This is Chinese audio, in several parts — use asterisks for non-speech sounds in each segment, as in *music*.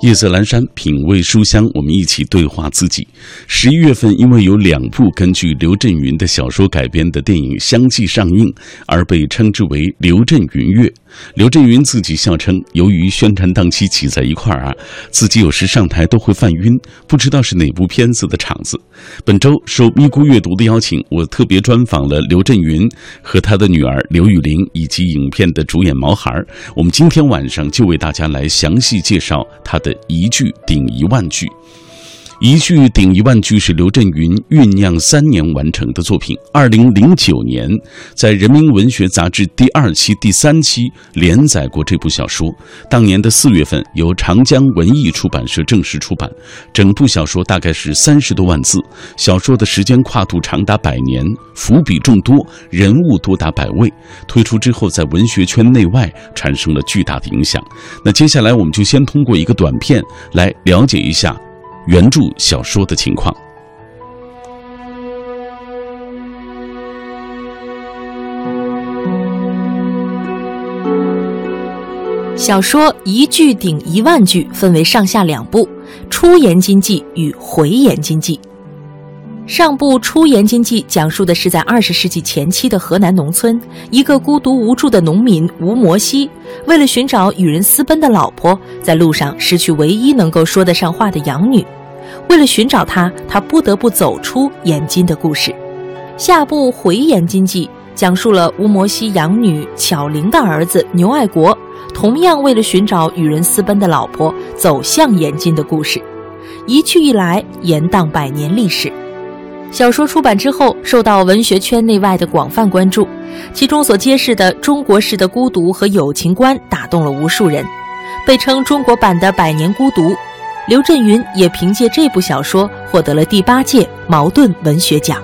夜色阑珊，品味书香，我们一起对话自己。十一月份，因为有两部根据刘震云的小说改编的电影相继上映，而被称之为“刘震云月”。刘震云自己笑称，由于宣传档期挤在一块儿啊，自己有时上台都会犯晕，不知道是哪部片子的场子。本周受咪咕阅读的邀请，我特别专访了刘震云和他的女儿刘雨玲，以及影片的主演毛孩儿。我们今天晚上就为大家来详细介绍他的。一句顶一万句。一句顶一万句是刘震云酝酿三年完成的作品。二零零九年，在《人民文学》杂志第二期、第三期连载过这部小说。当年的四月份，由长江文艺出版社正式出版。整部小说大概是三十多万字，小说的时间跨度长达百年，伏笔众多，人物多达百位。推出之后，在文学圈内外产生了巨大的影响。那接下来，我们就先通过一个短片来了解一下。原著小说的情况。小说一句顶一万句，分为上下两部：出言经济与回言经济。上部《出言经济》讲述的是在二十世纪前期的河南农村，一个孤独无助的农民吴摩西，为了寻找与人私奔的老婆，在路上失去唯一能够说得上话的养女。为了寻找他，他不得不走出眼金的故事。下部《回眼金记》讲述了吴摩西养女巧玲的儿子牛爱国，同样为了寻找与人私奔的老婆，走向眼金的故事。一去一来，延宕百年历史。小说出版之后，受到文学圈内外的广泛关注，其中所揭示的中国式的孤独和友情观打动了无数人，被称中国版的《百年孤独》。刘震云也凭借这部小说获得了第八届茅盾文学奖。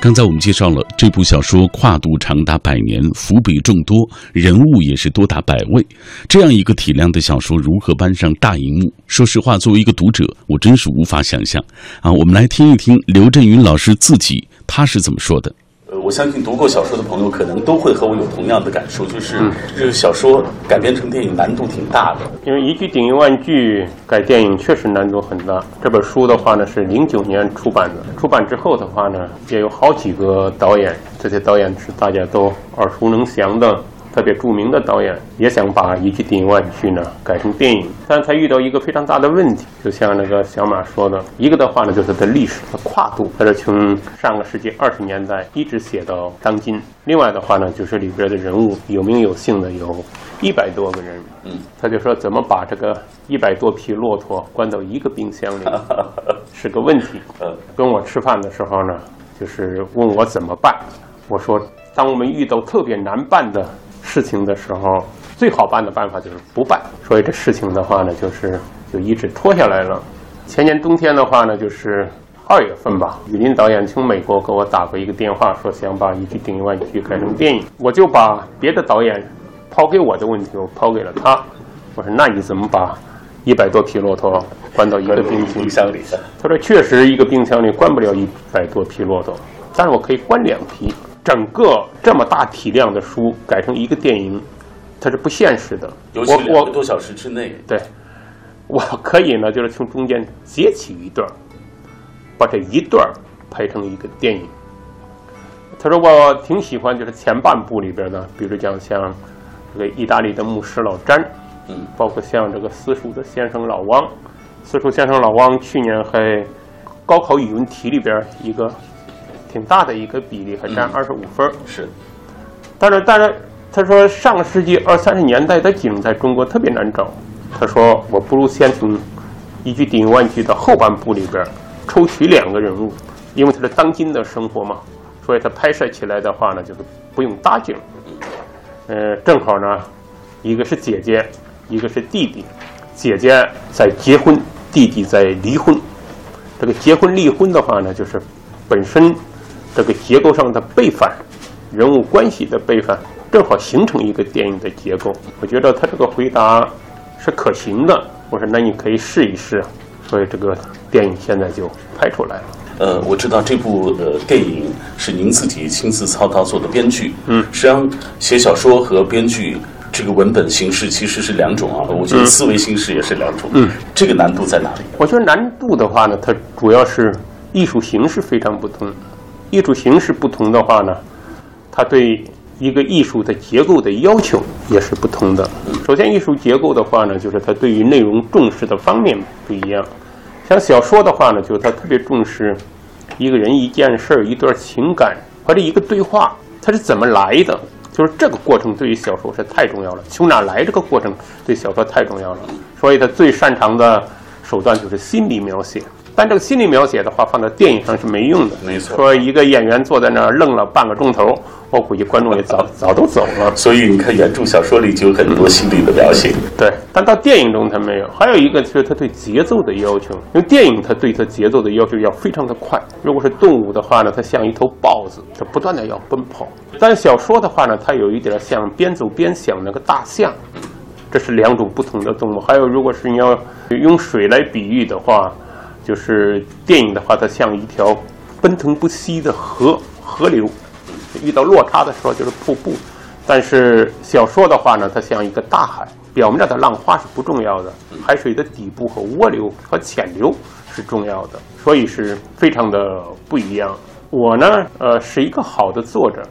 刚才我们介绍了这部小说跨度长达百年，伏笔众多，人物也是多达百位。这样一个体量的小说如何搬上大荧幕？说实话，作为一个读者，我真是无法想象。啊，我们来听一听刘震云老师自己他是怎么说的。呃，我相信读过小说的朋友可能都会和我有同样的感受，就是这个小说改编成电影难度挺大的。因为一句顶一万句改电影确实难度很大。这本书的话呢是零九年出版的，出版之后的话呢也有好几个导演，这些导演是大家都耳熟能详的。特别著名的导演也想把一句顶一万句呢改成电影，但他遇到一个非常大的问题，就像那个小马说的，一个的话呢就是它历史的跨度，它是从上个世纪二十年代一直写到当今；另外的话呢就是里边的人物有名有姓的有一百多个人，嗯，他就说怎么把这个一百多匹骆驼关到一个冰箱里是个问题。呃，*laughs* 跟我吃饭的时候呢，就是问我怎么办，我说当我们遇到特别难办的。事情的时候，最好办的办法就是不办。所以这事情的话呢，就是就一直拖下来了。前年冬天的话呢，就是二月份吧，雨林导演从美国给我打过一个电话，说想把一句顶一万句改成电影。我就把别的导演抛给我的问题，我抛给了他。*laughs* 我说：“那你怎么把一百多匹骆驼关到一个冰箱里？”他说：“确实，一个冰箱里关不了一百多匹骆驼，但是我可以关两匹。”整个这么大体量的书改成一个电影，它是不现实的。尤其两个多小时之内。对，我可以呢，就是从中间截取一段，把这一段拍成一个电影。他说我挺喜欢，就是前半部里边呢，比如讲像这个意大利的牧师老詹，嗯，包括像这个私塾的先生老汪，私塾先生老汪去年还高考语文题里边一个。挺大的一个比例，还占二十五分是，但是，但是，他说上个世纪二三十年代的景在中国特别难找。他说我不如先从一句顶一万句的后半部里边抽取两个人物，因为他是当今的生活嘛，所以他拍摄起来的话呢，就是不用搭景。呃，正好呢，一个是姐姐，一个是弟弟。姐姐在结婚，弟弟在离婚。这个结婚离婚的话呢，就是本身。这个结构上的背反，人物关系的背反，正好形成一个电影的结构。我觉得他这个回答是可行的。我说那你可以试一试。所以这个电影现在就拍出来了。呃，我知道这部呃电影是您自己亲自操刀做的编剧。嗯，实际上写小说和编剧。这个文本形式其实是两种啊，我觉得思维形式也是两种。嗯，这个难度在哪里？我觉得难度的话呢，它主要是艺术形式非常不同。艺术形式不同的话呢，它对一个艺术的结构的要求也是不同的。首先，艺术结构的话呢，就是它对于内容重视的方面不一样。像小说的话呢，就是它特别重视一个人、一件事儿、一段情感或者一个对话，它是怎么来的。就是这个过程对于小说是太重要了，从哪来这个过程对小说太重要了，所以他最擅长的手段就是心理描写。但这个心理描写的话，放在电影上是没用的。没错，说一个演员坐在那儿愣了半个钟头，我估计观众也早 *laughs* 早都走了。所以你看，原著小说里就有很多心理的描写。对，但到电影中它没有。还有一个就是他对节奏的要求，因为电影它对它节奏的要求要非常的快。如果是动物的话呢，它像一头豹子，它不断的要奔跑。但小说的话呢，它有一点像边走边想那个大象，这是两种不同的动物。还有，如果是你要用水来比喻的话。就是电影的话，它像一条奔腾不息的河河流，遇到落差的时候就是瀑布；但是小说的话呢，它像一个大海，表面的浪花是不重要的，海水的底部和涡流和潜流是重要的，所以是非常的不一样。我呢，呃，是一个好的作者。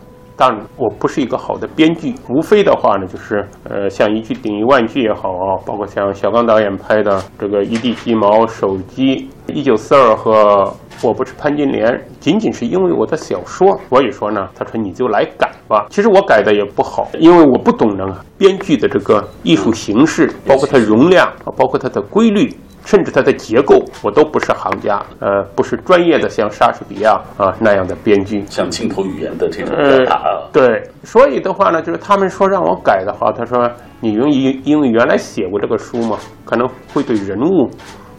但我不是一个好的编剧，无非的话呢，就是呃，像一句顶一万句也好啊，包括像小刚导演拍的这个一地鸡毛、手机、一九四二和我不是潘金莲，仅仅是因为我的小说，所以说呢，他说你就来改吧。其实我改的也不好，因为我不懂呢编剧的这个艺术形式，包括它容量，包括它的规律。甚至它的结构，我都不是行家，呃，不是专业的，像莎士比亚啊那样的编剧，像镜头语言的这种表达。对，所以的话呢，就是他们说让我改的话，他说你因为因为原来写过这个书嘛，可能会对人物，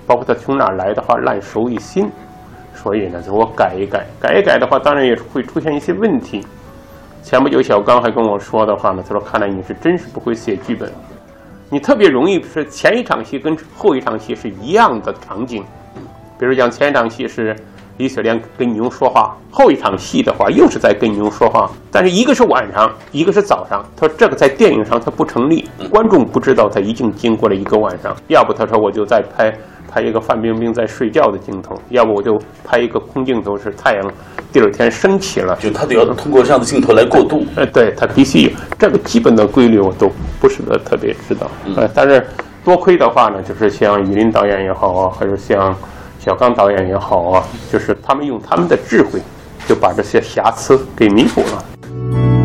包括他从哪来的话烂熟于心，所以呢，就我改一改，改一改的话，当然也会出现一些问题。前不久小刚还跟我说的话呢，他说看来你是真是不会写剧本。你特别容易是前一场戏跟后一场戏是一样的场景，比如讲前一场戏是李雪莲跟牛说话，后一场戏的话又是在跟牛说话，但是一个是晚上，一个是早上。他说这个在电影上它不成立，观众不知道他已经经过了一个晚上。要不他说我就在拍。拍一个范冰冰在睡觉的镜头，要不我就拍一个空镜头，是太阳第二天升起了，就他得要通过这样的镜头来过渡。呃，对他必须有这个基本的规律，我都不是的特别知道。呃，但是多亏的话呢，就是像雨林导演也好啊，还是像小刚导演也好啊，就是他们用他们的智慧，就把这些瑕疵给弥补了。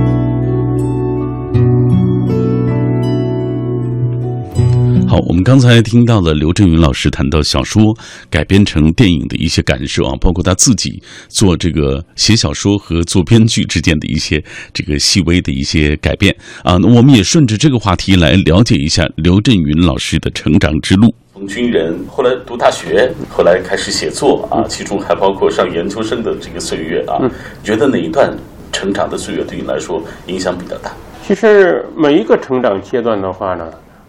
我们刚才听到了刘震云老师谈到小说改编成电影的一些感受啊，包括他自己做这个写小说和做编剧之间的一些这个细微的一些改变啊。那我们也顺着这个话题来了解一下刘震云老师的成长之路。从军人，后来读大学，后来开始写作啊，其中还包括上研究生的这个岁月啊。觉得哪一段成长的岁月对你来说影响比较大？其实每一个成长阶段的话呢。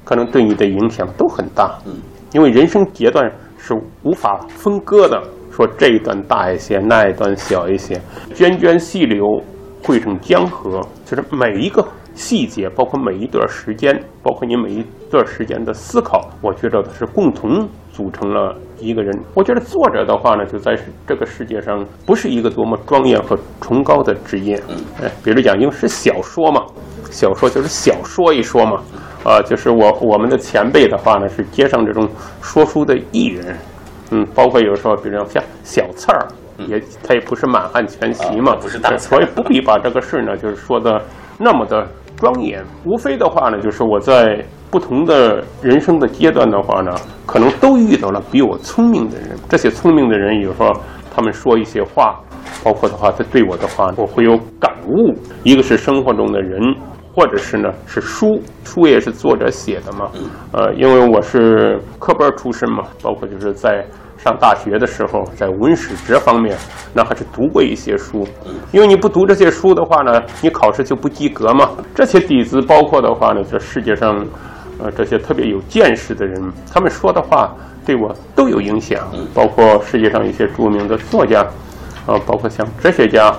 可能对你的影响都很大，嗯，因为人生阶段是无法分割的，说这一段大一些，那一段小一些，涓涓细流汇成江河，就是每一个细节，包括每一段时间，包括你每一段时间的思考，我觉得是共同组成了一个人。我觉得作者的话呢，就在这个世界上不是一个多么庄严和崇高的职业，哎，比如讲，因为是小说嘛，小说就是小说一说嘛。啊，就是我我们的前辈的话呢，是街上这种说书的艺人，嗯，包括有时候，比如像小刺儿，也他也不是满汉全席嘛，不是大，所以不必把这个事儿呢，就是说的那么的庄严。无非的话呢，就是我在不同的人生的阶段的话呢，可能都遇到了比我聪明的人。这些聪明的人有时候他们说一些话，包括的话，他对我的话，我会有感悟。一个是生活中的人。或者是呢，是书，书也是作者写的嘛，呃，因为我是科班出身嘛，包括就是在上大学的时候，在文史哲方面，那还是读过一些书，因为你不读这些书的话呢，你考试就不及格嘛。这些底子包括的话呢，这世界上，呃，这些特别有见识的人，他们说的话对我都有影响，包括世界上一些著名的作家，啊，包括像哲学家，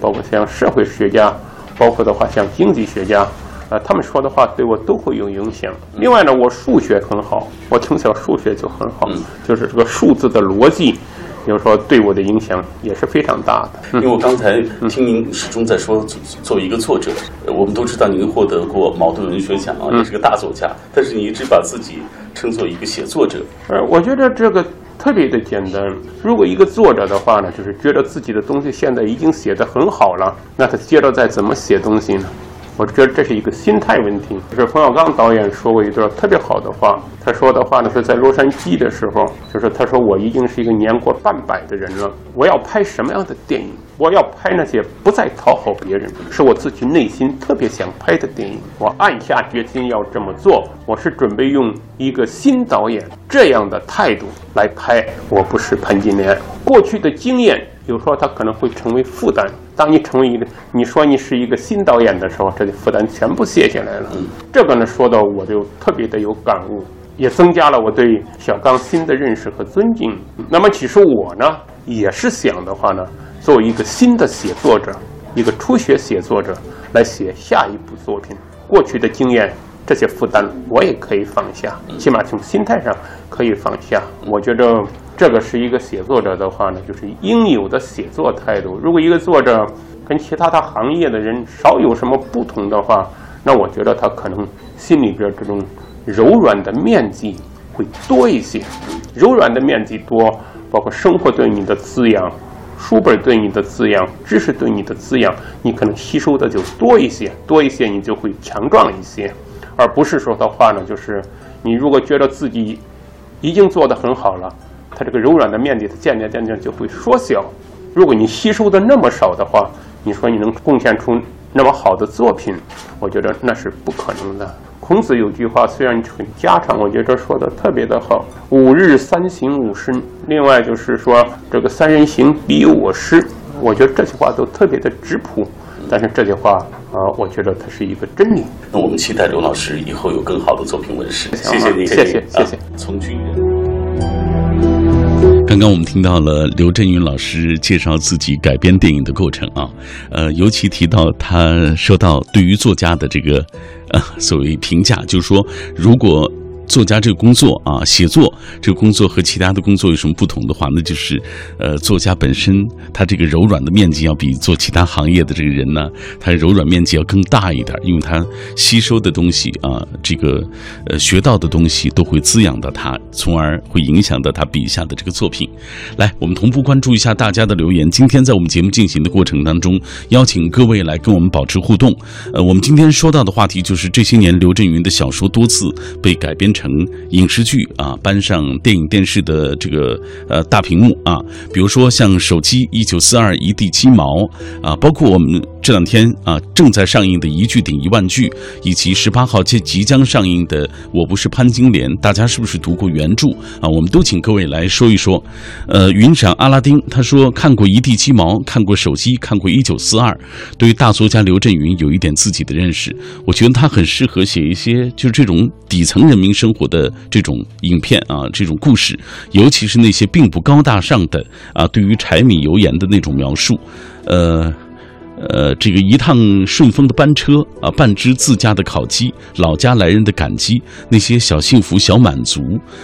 包括像社会学家。包括的话，像经济学家，啊，他们说的话对我都会有影响。另外呢，我数学很好，我从小数学就很好，就是这个数字的逻辑。比如说，对我的影响也是非常大的。因为我刚才听您始终在说，作为一个作者，我们都知道您获得过茅盾文学奖啊，你是个大作家，但是你一直把自己称作一个写作者。呃，我觉得这个特别的简单。如果一个作者的话呢，就是觉得自己的东西现在已经写得很好了，那他接着再怎么写东西呢？我觉得这是一个心态问题。就是冯小刚导演说过一段特别好的话，他说的话呢是在洛杉矶的时候，就是他说我已经是一个年过半百的人了，我要拍什么样的电影？我要拍那些不再讨好别人，是我自己内心特别想拍的电影。我暗下决心要这么做，我是准备用一个新导演这样的态度来拍。我不是潘金莲，过去的经验。有时候他可能会成为负担。当你成为一个，你说你是一个新导演的时候，这些负担全部卸下来了。这个呢，说到我就特别的有感悟，也增加了我对小刚新的认识和尊敬。那么，其实我呢，也是想的话呢，作为一个新的写作者，一个初学写作者来写下一部作品。过去的经验，这些负担我也可以放下，起码从心态上可以放下。我觉得。这个是一个写作者的话呢，就是应有的写作态度。如果一个作者跟其他的行业的人少有什么不同的话，那我觉得他可能心里边这种柔软的面积会多一些。柔软的面积多，包括生活对你的滋养，书本对你的滋养，知识对你的滋养，你可能吸收的就多一些，多一些你就会强壮一些，而不是说的话呢，就是你如果觉得自己已经做得很好了。它这个柔软的面积，它渐渐渐渐就会缩小。如果你吸收的那么少的话，你说你能贡献出那么好的作品，我觉得那是不可能的。孔子有句话，虽然很家常，我觉得说的特别的好：“五日三省吾身。”另外就是说，这个“三人行，必有我师。”我觉得这些话都特别的质朴，但是这句话啊，我觉得它是一个真理。那我们期待刘老师以后有更好的作品问世。谢谢您，谢谢谢谢。从军人。刚刚我们听到了刘震云老师介绍自己改编电影的过程啊，呃，尤其提到他说到对于作家的这个呃所谓评价，就是说如果。作家这个工作啊，写作这个工作和其他的工作有什么不同的话，那就是，呃，作家本身他这个柔软的面积要比做其他行业的这个人呢，他柔软面积要更大一点，因为他吸收的东西啊，这个呃学到的东西都会滋养到他，从而会影响到他笔下的这个作品。来，我们同步关注一下大家的留言。今天在我们节目进行的过程当中，邀请各位来跟我们保持互动。呃，我们今天说到的话题就是这些年刘震云的小说多次被改编。成影视剧啊，搬上电影电视的这个呃大屏幕啊，比如说像《手机》《一九四二》《一地鸡毛》啊，包括我们这两天啊正在上映的一句顶一万句，以及十八号即即将上映的《我不是潘金莲》，大家是不是读过原著啊？我们都请各位来说一说。呃，云闪阿拉丁他说看过《一地鸡毛》，看过《手机》，看过《一九四二》，对于大作家刘震云有一点自己的认识。我觉得他很适合写一些就是这种底层人民生。生活的这种影片啊，这种故事，尤其是那些并不高大上的啊，对于柴米油盐的那种描述，呃呃，这个一趟顺风的班车啊，半只自家的烤鸡，老家来人的感激，那些小幸福、小满足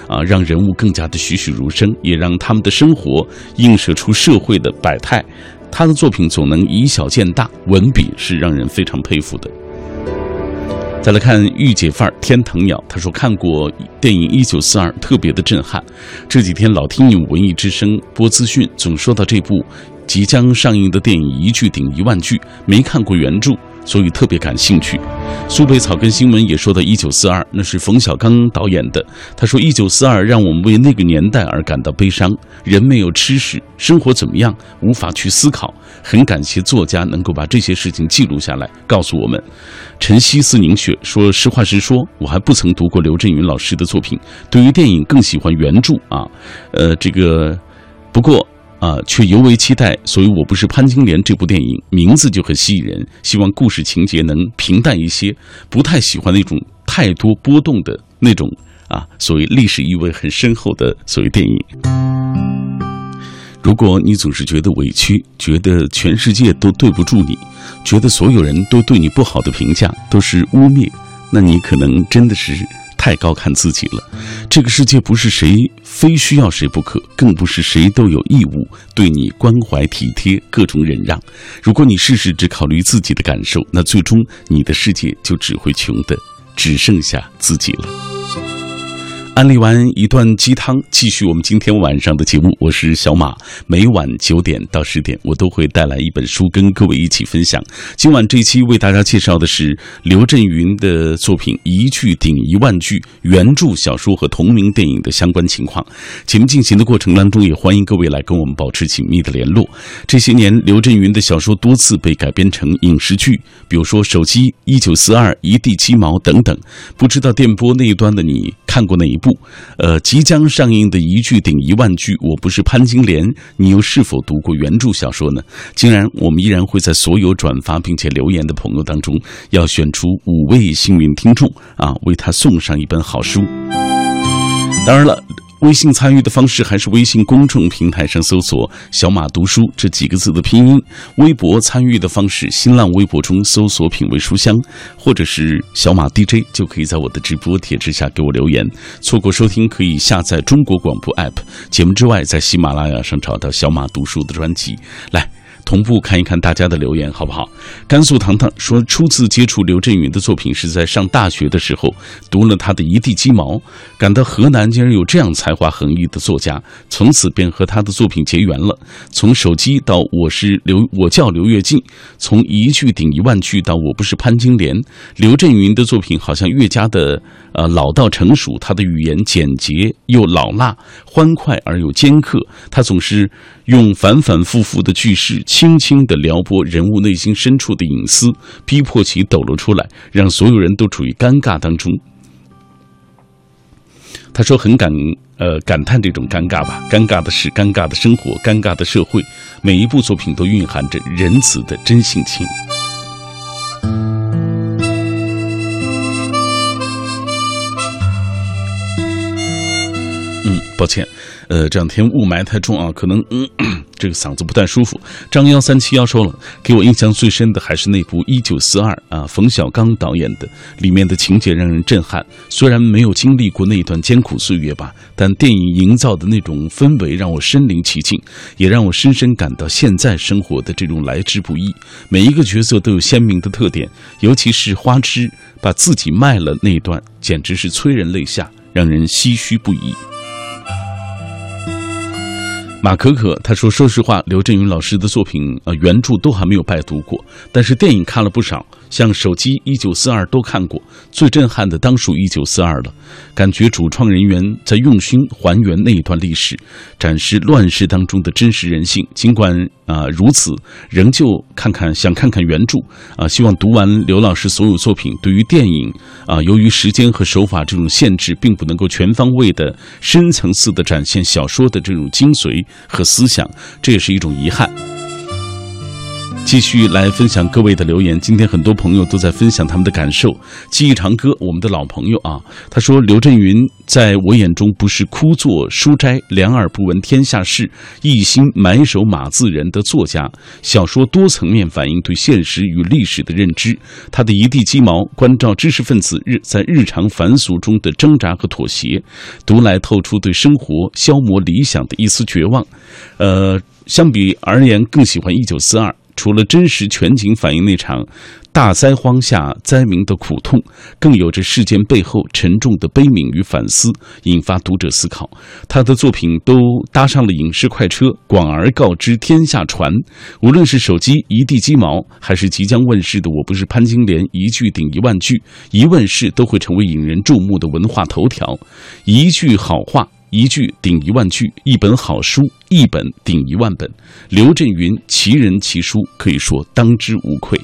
啊，让人物更加的栩栩如生，也让他们的生活映射出社会的百态。他的作品总能以小见大，文笔是让人非常佩服的。再来看御姐范儿天堂鸟，他说看过电影《一九四二》，特别的震撼。这几天老听你文艺之声播资讯，总说到这部即将上映的电影一句顶一万句，没看过原著。所以特别感兴趣。苏北草根新闻也说到一九四二，那是冯小刚导演的。他说一九四二让我们为那个年代而感到悲伤，人没有吃食，生活怎么样，无法去思考。很感谢作家能够把这些事情记录下来，告诉我们。晨曦似凝雪说，实话实说，我还不曾读过刘震云老师的作品，对于电影更喜欢原著啊。呃，这个不过。啊，却尤为期待，所以我不是潘金莲这部电影名字就很吸引人。希望故事情节能平淡一些，不太喜欢那种太多波动的那种啊，所谓历史意味很深厚的所谓电影。如果你总是觉得委屈，觉得全世界都对不住你，觉得所有人都对你不好的评价都是污蔑，那你可能真的是太高看自己了。这个世界不是谁非需要谁不可，更不是谁都有义务对你关怀体贴、各种忍让。如果你事事只考虑自己的感受，那最终你的世界就只会穷的只剩下自己了。安利完一段鸡汤，继续我们今天晚上的节目。我是小马，每晚九点到十点，我都会带来一本书跟各位一起分享。今晚这一期为大家介绍的是刘震云的作品《一句顶一万句》原著小说和同名电影的相关情况。节目进行的过程当中，也欢迎各位来跟我们保持紧密的联络。这些年，刘震云的小说多次被改编成影视剧，比如说《手机》《一九四二》《一地鸡毛》等等。不知道电波那一端的你看过哪一？不，呃，即将上映的一句顶一万句，我不是潘金莲，你又是否读过原著小说呢？竟然，我们依然会在所有转发并且留言的朋友当中，要选出五位幸运听众啊，为他送上一本好书。当然了。微信参与的方式还是微信公众平台上搜索“小马读书”这几个字的拼音。微博参与的方式，新浪微博中搜索“品味书香”或者是“小马 DJ”，就可以在我的直播帖之下给我留言。错过收听可以下载中国广播 app。节目之外，在喜马拉雅上找到“小马读书”的专辑。来。同步看一看大家的留言，好不好？甘肃糖糖说，初次接触刘震云的作品是在上大学的时候，读了他的一地鸡毛，感到河南竟然有这样才华横溢的作家，从此便和他的作品结缘了。从手机到我是刘，我叫刘跃进，从一句顶一万句到我不是潘金莲，刘震云的作品好像越加的呃老道成熟，他的语言简洁又老辣，欢快而又尖刻，他总是。用反反复复的句式，轻轻地撩拨人物内心深处的隐私，逼迫其抖露出来，让所有人都处于尴尬当中。他说：“很感呃感叹这种尴尬吧，尴尬的是尴尬的生活，尴尬的社会。每一部作品都蕴含着仁慈的真性情。”嗯，抱歉。呃，这两天雾霾太重啊，可能嗯，*clears throat* 这个嗓子不太舒服。张幺三七幺说了，给我印象最深的还是那部《一九四二》啊，冯小刚导演的，里面的情节让人震撼。虽然没有经历过那段艰苦岁月吧，但电影营造的那种氛围让我身临其境，也让我深深感到现在生活的这种来之不易。每一个角色都有鲜明的特点，尤其是花痴把自己卖了那段，简直是催人泪下，让人唏嘘不已。马可可他说：“说实话，刘震云老师的作品，呃，原著都还没有拜读过，但是电影看了不少，像《手机》《一九四二》都看过。最震撼的当属《一九四二》了，感觉主创人员在用心还原那一段历史，展示乱世当中的真实人性。尽管啊如此，仍旧看看想看看原著啊，希望读完刘老师所有作品，对于电影啊，由于时间和手法这种限制，并不能够全方位的、深层次的展现小说的这种精髓。”和思想，这也是一种遗憾。继续来分享各位的留言。今天很多朋友都在分享他们的感受。记忆长歌，我们的老朋友啊，他说：“刘震云在我眼中不是枯坐书斋、两耳不闻天下事、一心埋首码字人的作家。小说多层面反映对现实与历史的认知。他的一地鸡毛，关照知识分子日在日常凡俗中的挣扎和妥协，读来透出对生活消磨理想的一丝绝望。呃，相比而言，更喜欢一九四二。”除了真实全景反映那场大灾荒下灾民的苦痛，更有着事件背后沉重的悲悯与反思，引发读者思考。他的作品都搭上了影视快车，广而告之天下传。无论是手机一地鸡毛，还是即将问世的《我不是潘金莲》，一句顶一万句，一问世都会成为引人注目的文化头条。一句好话。一句顶一万句，一本好书，一本顶一万本。刘震云奇人奇书，可以说当之无愧。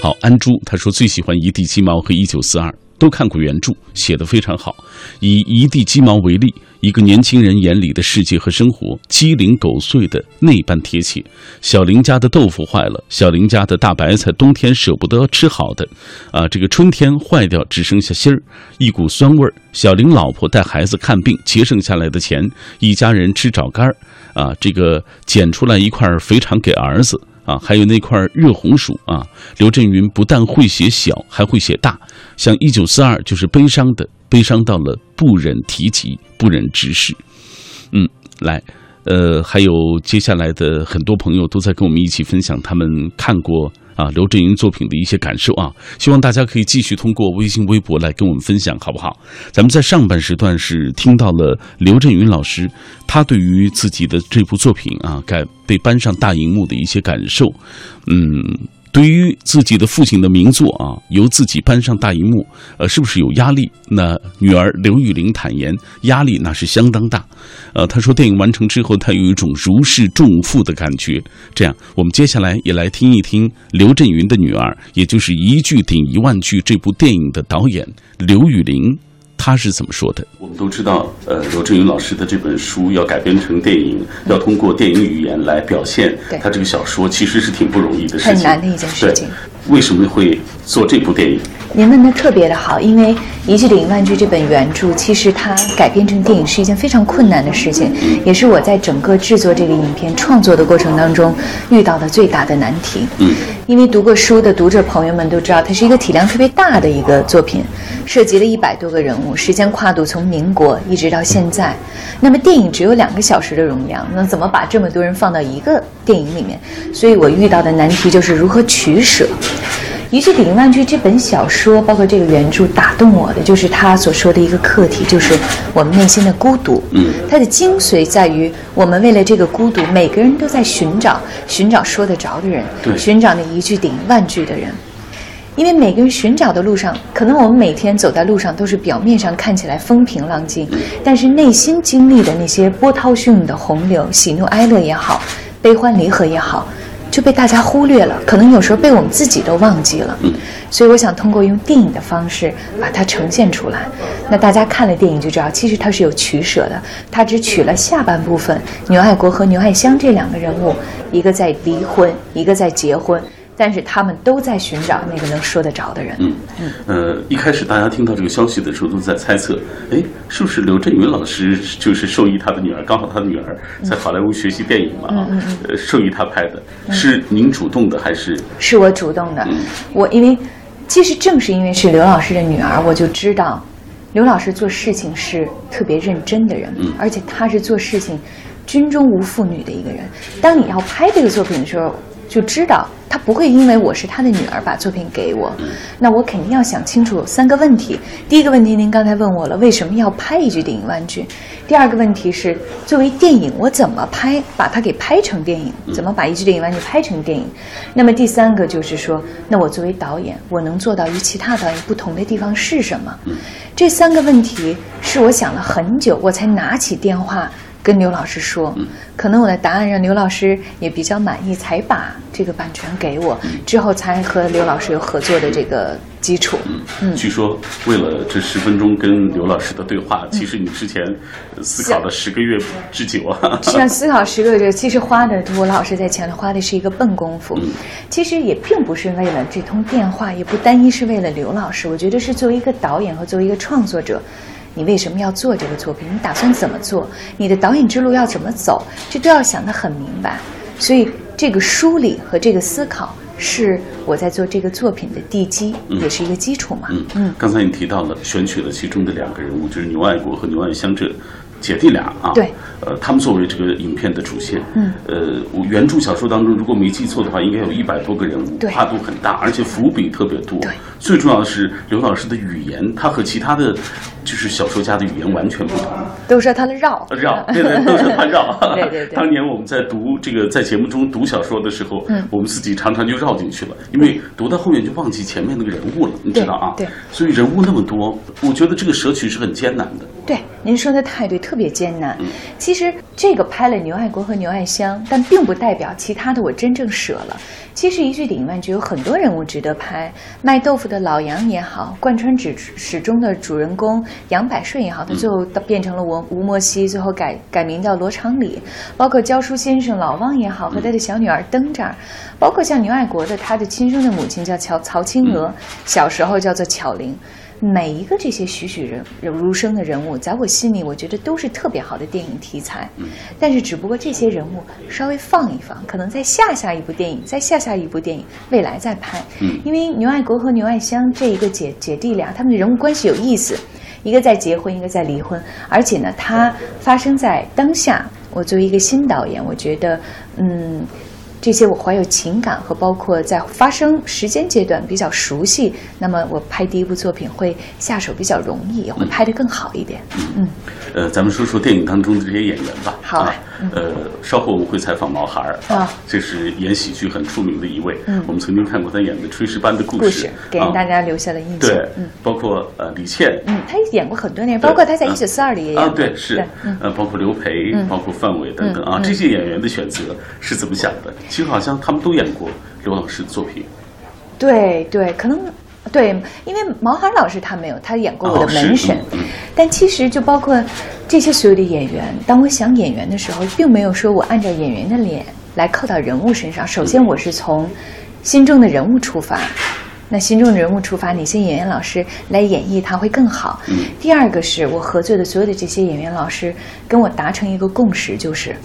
好，安珠他说最喜欢一地鸡毛和一九四二。都看过原著，写得非常好。以一地鸡毛为例，一个年轻人眼里的世界和生活，鸡零狗碎的那般贴切。小林家的豆腐坏了，小林家的大白菜冬天舍不得吃好的，啊，这个春天坏掉只剩下芯儿，一股酸味儿。小林老婆带孩子看病，节省下来的钱，一家人吃枣干儿，啊，这个捡出来一块肥肠给儿子。啊，还有那块热红薯啊！刘震云不但会写小，还会写大。像一九四二就是悲伤的，悲伤到了不忍提及，不忍直视。嗯，来，呃，还有接下来的很多朋友都在跟我们一起分享他们看过。啊，刘震云作品的一些感受啊，希望大家可以继续通过微信、微博来跟我们分享，好不好？咱们在上半时段是听到了刘震云老师他对于自己的这部作品啊，该被搬上大荧幕的一些感受，嗯。对于自己的父亲的名作啊，由自己搬上大荧幕，呃，是不是有压力？那女儿刘玉玲坦言，压力那是相当大。呃，她说电影完成之后，她有一种如释重负的感觉。这样，我们接下来也来听一听刘震云的女儿，也就是《一句顶一万句》这部电影的导演刘玉玲。他是怎么说的？我们都知道，呃，刘震云老师的这本书要改编成电影，要通过电影语言来表现他这个小说，其实是挺不容易的事情，很难的一件事情。为什么会做这部电影？您问的特别的好，因为《一句顶一万句》这本原著，其实它改编成电影是一件非常困难的事情，也是我在整个制作这个影片创作的过程当中遇到的最大的难题。嗯，因为读过书的读者朋友们都知道，它是一个体量特别大的一个作品，涉及了一百多个人物，时间跨度从民国一直到现在。那么电影只有两个小时的容量，那怎么把这么多人放到一个电影里面？所以我遇到的难题就是如何取舍。一句顶一万句，这本小说包括这个原著打动我的，就是他所说的一个课题，就是我们内心的孤独。嗯，它的精髓在于，我们为了这个孤独，每个人都在寻找，寻找说得着的人，寻找那一句顶一万句的人。因为每个人寻找的路上，可能我们每天走在路上都是表面上看起来风平浪静，但是内心经历的那些波涛汹涌的洪流，喜怒哀乐也好，悲欢离合也好。就被大家忽略了，可能有时候被我们自己都忘记了。嗯，所以我想通过用电影的方式把它呈现出来。那大家看了电影就知道，其实它是有取舍的。它只取了下半部分，牛爱国和牛爱香这两个人物，一个在离婚，一个在结婚。但是他们都在寻找那个能说得着的人。嗯嗯。呃，一开始大家听到这个消息的时候，都在猜测，哎，是不是刘震云老师 *laughs* 就是授意他的女儿？刚好他的女儿在好莱坞学习电影嘛，啊，授意他拍的，是您主动的还是？是我主动的。我因为，其实正是因为是刘老师的女儿，我就知道，刘老师做事情是特别认真的人，而且他是做事情军中无妇女的一个人。当你要拍这个作品的时候。就知道他不会因为我是他的女儿把作品给我，那我肯定要想清楚三个问题。第一个问题，您刚才问我了，为什么要拍一句顶一万句？第二个问题是，作为电影，我怎么拍，把它给拍成电影？怎么把一句顶一万句拍成电影？那么第三个就是说，那我作为导演，我能做到与其他导演不同的地方是什么？这三个问题是我想了很久，我才拿起电话。跟刘老师说，可能我的答案让刘老师也比较满意，才把这个版权给我，之后才和刘老师有合作的这个基础。嗯，据说为了这十分钟跟刘老师的对话，其实你之前思考了十个月之久啊。是啊，思考十个月，其实花的我老师在前头花的是一个笨功夫。其实也并不是为了这通电话，也不单一是为了刘老师，我觉得是作为一个导演和作为一个创作者。你为什么要做这个作品？你打算怎么做？你的导演之路要怎么走？这都要想得很明白。所以，这个梳理和这个思考是我在做这个作品的地基，也是一个基础嘛。嗯嗯。刚才你提到了选取了其中的两个人物，就是牛爱国和牛爱香这姐弟俩啊。对。呃，他们作为这个影片的主线。嗯。呃，我原著小说当中，如果没记错的话，应该有一百多个人物，跨度很大，而且伏笔特别多。对。最重要的是刘老师的语言，他和其他的，就是小说家的语言完全不同。都说他的绕绕，对对，都说他绕。*laughs* 对对对。当年我们在读这个在节目中读小说的时候，嗯，我们自己常常就绕进去了，因为读到后面就忘记前面那个人物了，你知道啊？对。所以人物那么多，我觉得这个舍取是很艰难的。对，您说的太对，特别艰难。其实这个拍了牛爱国和牛爱香，但并不代表其他的我真正舍了。其实一句顶一万句，有很多人物值得拍。卖豆腐的老杨也好，贯穿始始终的主人公杨百顺也好，他最后变成了吴吴莫西，最后改改名叫罗长礼。包括教书先生老汪也好，和他的小女儿灯这儿，包括像牛爱国的他的亲生的母亲叫乔曹青娥，小时候叫做巧玲。每一个这些栩栩人如生的人物，在我心里，我觉得都是特别好的电影题材。但是，只不过这些人物稍微放一放，可能在下下一部电影，在下下一部电影，未来再拍。因为牛爱国和牛爱香这一个姐姐弟俩，他们的人物关系有意思，一个在结婚，一个在离婚，而且呢，它发生在当下。我作为一个新导演，我觉得，嗯。这些我怀有情感和包括在发生时间阶段比较熟悉，那么我拍第一部作品会下手比较容易，也会拍得更好一点。嗯，呃，咱们说说电影当中的这些演员吧。好，呃，稍后我们会采访毛孩儿啊，这是演喜剧很出名的一位。嗯，我们曾经看过他演的《炊事班的故事》，给大家留下了印象。对，嗯，包括呃李倩，嗯，他演过很多年，包括他在《一九四二》里也演。啊，对，是，呃，包括刘培，包括范伟等等啊，这些演员的选择是怎么想的？其实好像他们都演过刘老师的作品，对对，可能对，因为毛孩老师他没有，他演过我的门神，但其实就包括这些所有的演员，当我想演员的时候，并没有说我按照演员的脸来扣到人物身上。首先，我是从心中的人物出发，那心中的人物出发，哪些演员老师来演绎他会更好？第二个是我合作的所有的这些演员老师跟我达成一个共识，就是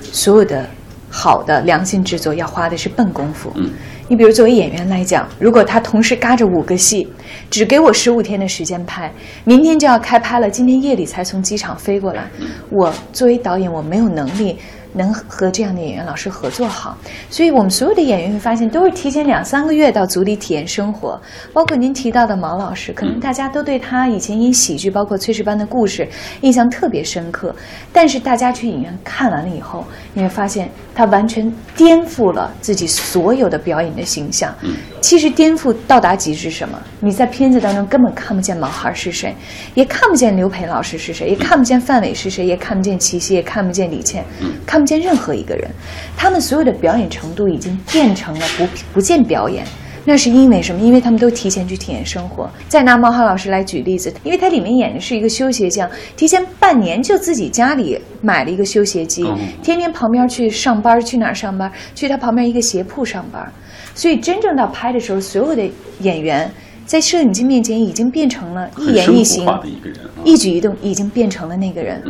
所有的。好的良心制作要花的是笨功夫。嗯，你比如作为演员来讲，如果他同时嘎着五个戏，只给我十五天的时间拍，明天就要开拍了，今天夜里才从机场飞过来，我作为导演我没有能力。能和这样的演员老师合作好，所以我们所有的演员会发现，都是提前两三个月到组里体验生活。包括您提到的毛老师，可能大家都对他以前演喜剧，包括《炊事班的故事》印象特别深刻。但是大家去影院看完了以后，你会发现他完全颠覆了自己所有的表演的形象。其实颠覆到达极致什么？你在片子当中根本看不见毛孩是谁，也看不见刘培老师是谁，也看不见范伟是谁，也看不见齐溪，也看不见李倩，看。看不见任何一个人，他们所有的表演程度已经变成了不不见表演。那是因为什么？因为他们都提前去体验生活。再拿毛浩老师来举例子，因为他里面演的是一个修鞋匠，提前半年就自己家里买了一个修鞋机，天天旁边去上班，去哪儿上班？去他旁边一个鞋铺上班。所以真正到拍的时候，所有的演员在摄影机面前已经变成了一言一行、一举一动，已经变成了那个人。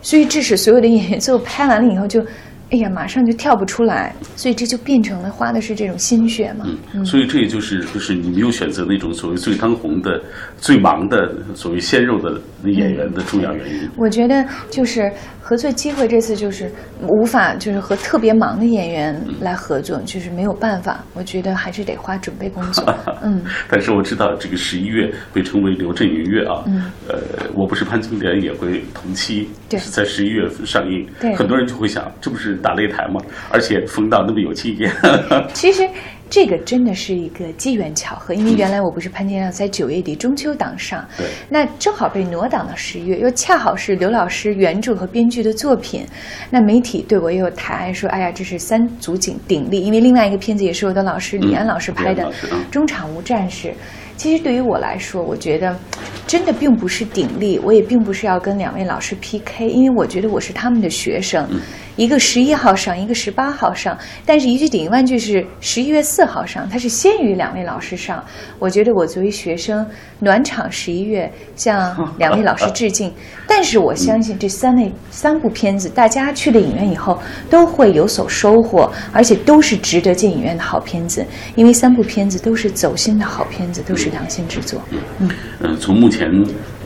所以，致使所有的演员最后拍完了以后就。哎呀，马上就跳不出来，所以这就变成了花的是这种心血嘛。嗯，所以这也就是就是你没有选择那种所谓最当红的、最忙的所谓鲜肉的演员的重要原因。我觉得就是合作机会这次就是无法就是和特别忙的演员来合作，就是没有办法。我觉得还是得花准备工作。*laughs* 嗯，但是我知道这个十一月被称为刘震云月啊。嗯。呃，我不是潘金莲也会同期是在十一月份上映。对。很多人就会想，这不是。打擂台嘛，而且冯导那么有气节。*laughs* 其实这个真的是一个机缘巧合，因为原来我不是潘金亮在九月底中秋档上，对，那正好被挪档到十月，又恰好是刘老师原著和编剧的作品，那媒体对我也有抬爱，说哎呀，这是三足鼎鼎立，因为另外一个片子也是我的老师李安老师拍的《中场无战事》。其实对于我来说，我觉得真的并不是鼎立，我也并不是要跟两位老师 PK，因为我觉得我是他们的学生。一个十一号上，一个十八号上，但是一句顶一万句是十一月四号上，它是先于两位老师上。我觉得我作为学生，暖场十一月向 *laughs* 两位老师致敬。但是我相信这三位三部片子，大家去了影院以后都会有所收获，而且都是值得进影院的好片子。因为三部片子都是走心的好片子，都是良心制作。嗯嗯，从目前。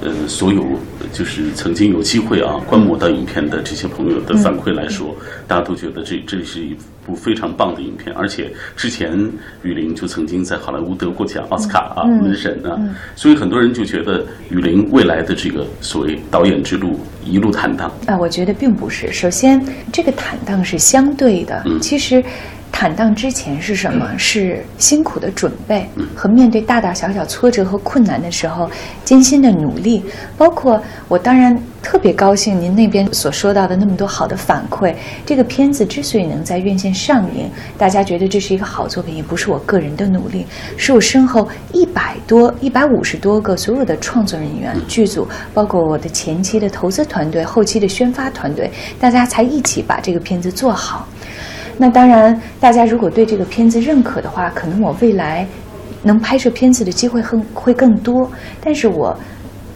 呃，所有就是曾经有机会啊观摩到影片的这些朋友的反馈来说，大家都觉得这这是一部非常棒的影片，而且之前雨林就曾经在好莱坞得过奖，奥斯卡啊门神啊，所以很多人就觉得雨林未来的这个所谓导演之路一路坦荡啊，我觉得并不是。首先，这个坦荡是相对的，其实。坦荡之前是什么？是辛苦的准备和面对大大小小挫折和困难的时候艰辛的努力。包括我当然特别高兴您那边所说到的那么多好的反馈。这个片子之所以能在院线上映，大家觉得这是一个好作品，也不是我个人的努力，是我身后一百多、一百五十多个所有的创作人员、剧组，包括我的前期的投资团队、后期的宣发团队，大家才一起把这个片子做好。那当然，大家如果对这个片子认可的话，可能我未来能拍摄片子的机会更会更多。但是我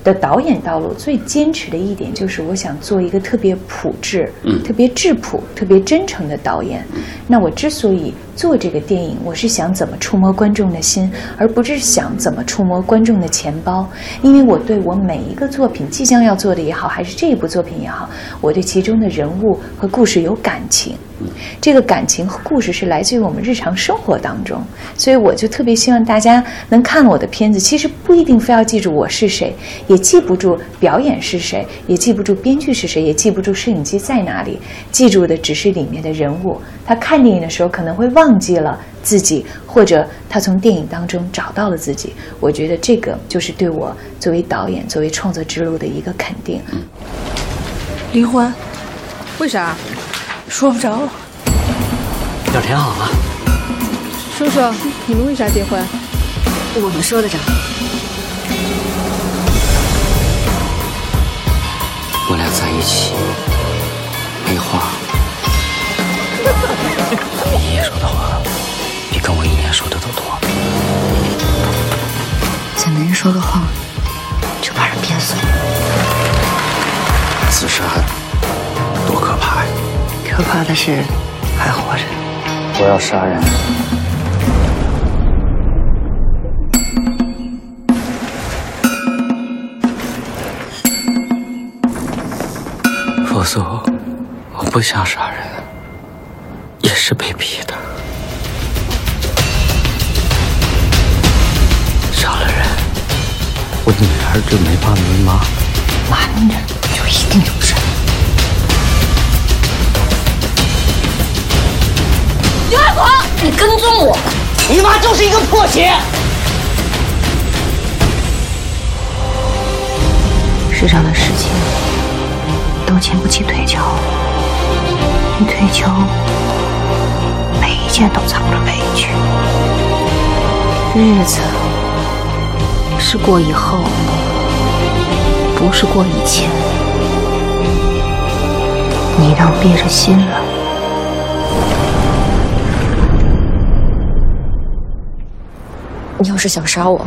的导演道路最坚持的一点就是，我想做一个特别朴质、特别质朴、特别真诚的导演。那我之所以做这个电影，我是想怎么触摸观众的心，而不是想怎么触摸观众的钱包。因为我对我每一个作品，即将要做的也好，还是这一部作品也好，我对其中的人物和故事有感情。这个感情和故事是来自于我们日常生活当中，所以我就特别希望大家能看我的片子。其实不一定非要记住我是谁，也记不住表演是谁，也记不住编剧是谁，也记不住摄影机在哪里。记住的只是里面的人物。他看电影的时候可能会忘记了自己，或者他从电影当中找到了自己。我觉得这个就是对我作为导演、作为创作之路的一个肯定。离婚？为啥？说不着。要填好了。叔叔，你们为啥结婚？我们说得着。说的话，比跟我一年说的都多。在没人说的话，就把人憋死了。自杀多可怕呀！可怕的是还活着。我要杀人，否则我不想杀人，也是被逼的。杀了人，我女儿就没爸没妈。男人就一定有神。刘爱国，你跟踪我，你妈就是一个破鞋。世上的事情都经不起推敲，一推敲，一切都藏着悲剧。日子是过以后，不是过以前。你让憋着心了。你要是想杀我，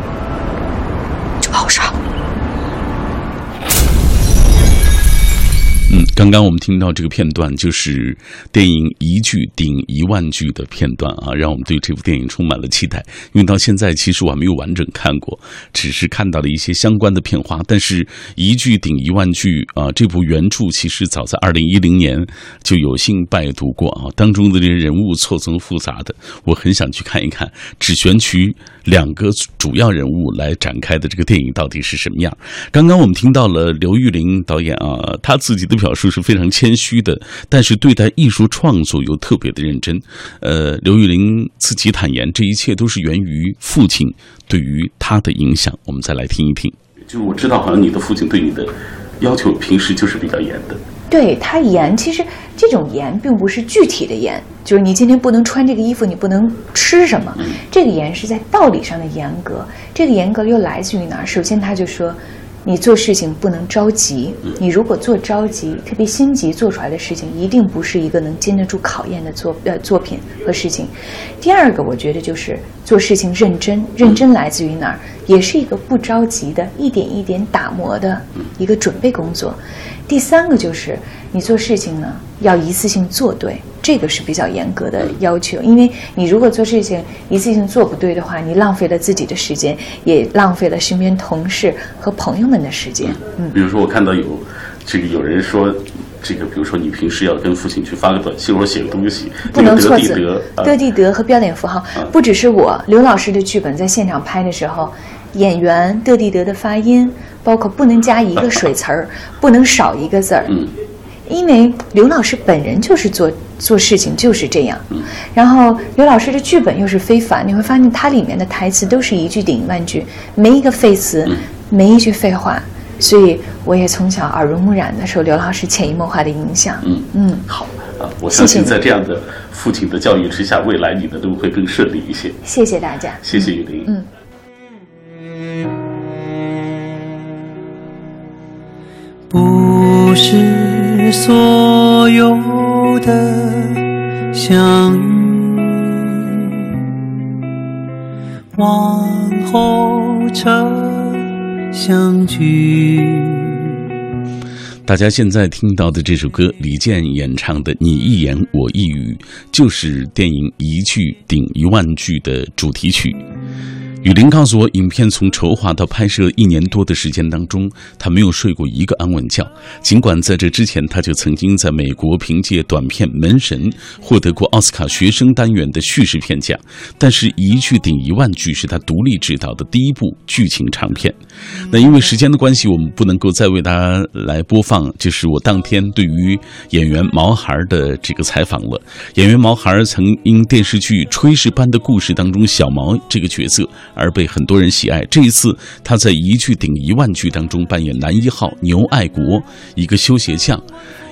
刚刚我们听到这个片段，就是电影一句顶一万句的片段啊，让我们对这部电影充满了期待。因为到现在，其实我还没有完整看过，只是看到了一些相关的片花。但是，一句顶一万句啊，这部原著其实早在二零一零年就有幸拜读过啊，当中的这些人物错综复杂的，我很想去看一看。只选取两个主要人物来展开的这个电影到底是什么样？刚刚我们听到了刘玉玲导演啊，他自己的表述是非常谦虚的，但是对待艺术创作又特别的认真。呃，刘玉玲自己坦言，这一切都是源于父亲对于他的影响。我们再来听一听。就我知道，好像你的父亲对你的要求平时就是比较严的。对他严，其实这种严并不是具体的严，就是你今天不能穿这个衣服，你不能吃什么。这个严是在道理上的严格。这个严格又来自于哪儿？首先，他就说，你做事情不能着急。你如果做着急，特别心急做出来的事情，一定不是一个能经得住考验的作呃作品和事情。第二个，我觉得就是做事情认真。认真来自于哪儿？也是一个不着急的，一点一点打磨的一个准备工作。第三个就是你做事情呢要一次性做对，这个是比较严格的要求。因为你如果做事情一次性做不对的话，你浪费了自己的时间，也浪费了身边同事和朋友们的时间。嗯，比如说我看到有这个有人说，这个比如说你平时要跟父亲去发个短信或者写个东西，不能错字这个得地得，啊得地得和标点符号，不只是我，刘老师的剧本在现场拍的时候，演员得地得的发音，包括不能加一个水词儿，不能少一个字儿。嗯，因为刘老师本人就是做做事情就是这样，然后刘老师的剧本又是非凡，你会发现它里面的台词都是一句顶一万句，没一个废词，没一句废话，所以我也从小耳濡目染的受刘老师潜移默化的影响。嗯嗯，好啊，我相信在这样的父亲的教育之下，未来你的路会更顺利一些。谢谢大家，谢谢雨林。嗯。不是所有的相遇，往后成相聚。大家现在听到的这首歌，李健演唱的《你一言我一语》，就是电影《一句顶一万句》的主题曲。雨林告诉我，影片从筹划到拍摄一年多的时间当中，他没有睡过一个安稳觉。尽管在这之前，他就曾经在美国凭借短片《门神》获得过奥斯卡学生单元的叙事片奖，但是一句顶一万句是他独立执导的第一部剧情长片。那因为时间的关系，我们不能够再为大家来播放，就是我当天对于演员毛孩的这个采访了。演员毛孩曾因电视剧《炊事班的故事》当中小毛这个角色。而被很多人喜爱。这一次，他在一句顶一万句当中扮演男一号牛爱国，一个修鞋匠。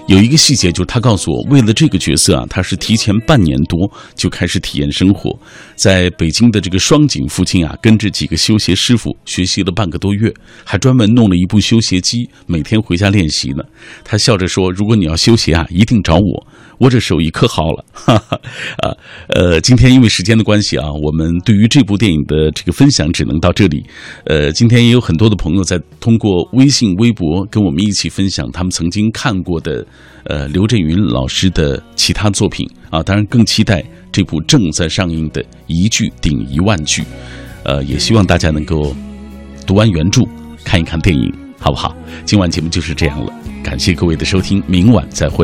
有一个细节，就是他告诉我，为了这个角色啊，他是提前半年多就开始体验生活，在北京的这个双井附近啊，跟着几个修鞋师傅学习了半个多月，还专门弄了一部修鞋机，每天回家练习呢。他笑着说：“如果你要修鞋啊，一定找我，我这手艺可好了。*laughs* ”哈哈，啊，呃，今天因为时间的关系啊，我们对于这部电影的这个分享只能到这里。呃，今天也有很多的朋友在通过微信、微博跟我们一起分享他们曾经看过的。呃，刘震云老师的其他作品啊，当然更期待这部正在上映的《一句顶一万句》。呃，也希望大家能够读完原著，看一看电影，好不好？今晚节目就是这样了，感谢各位的收听，明晚再会。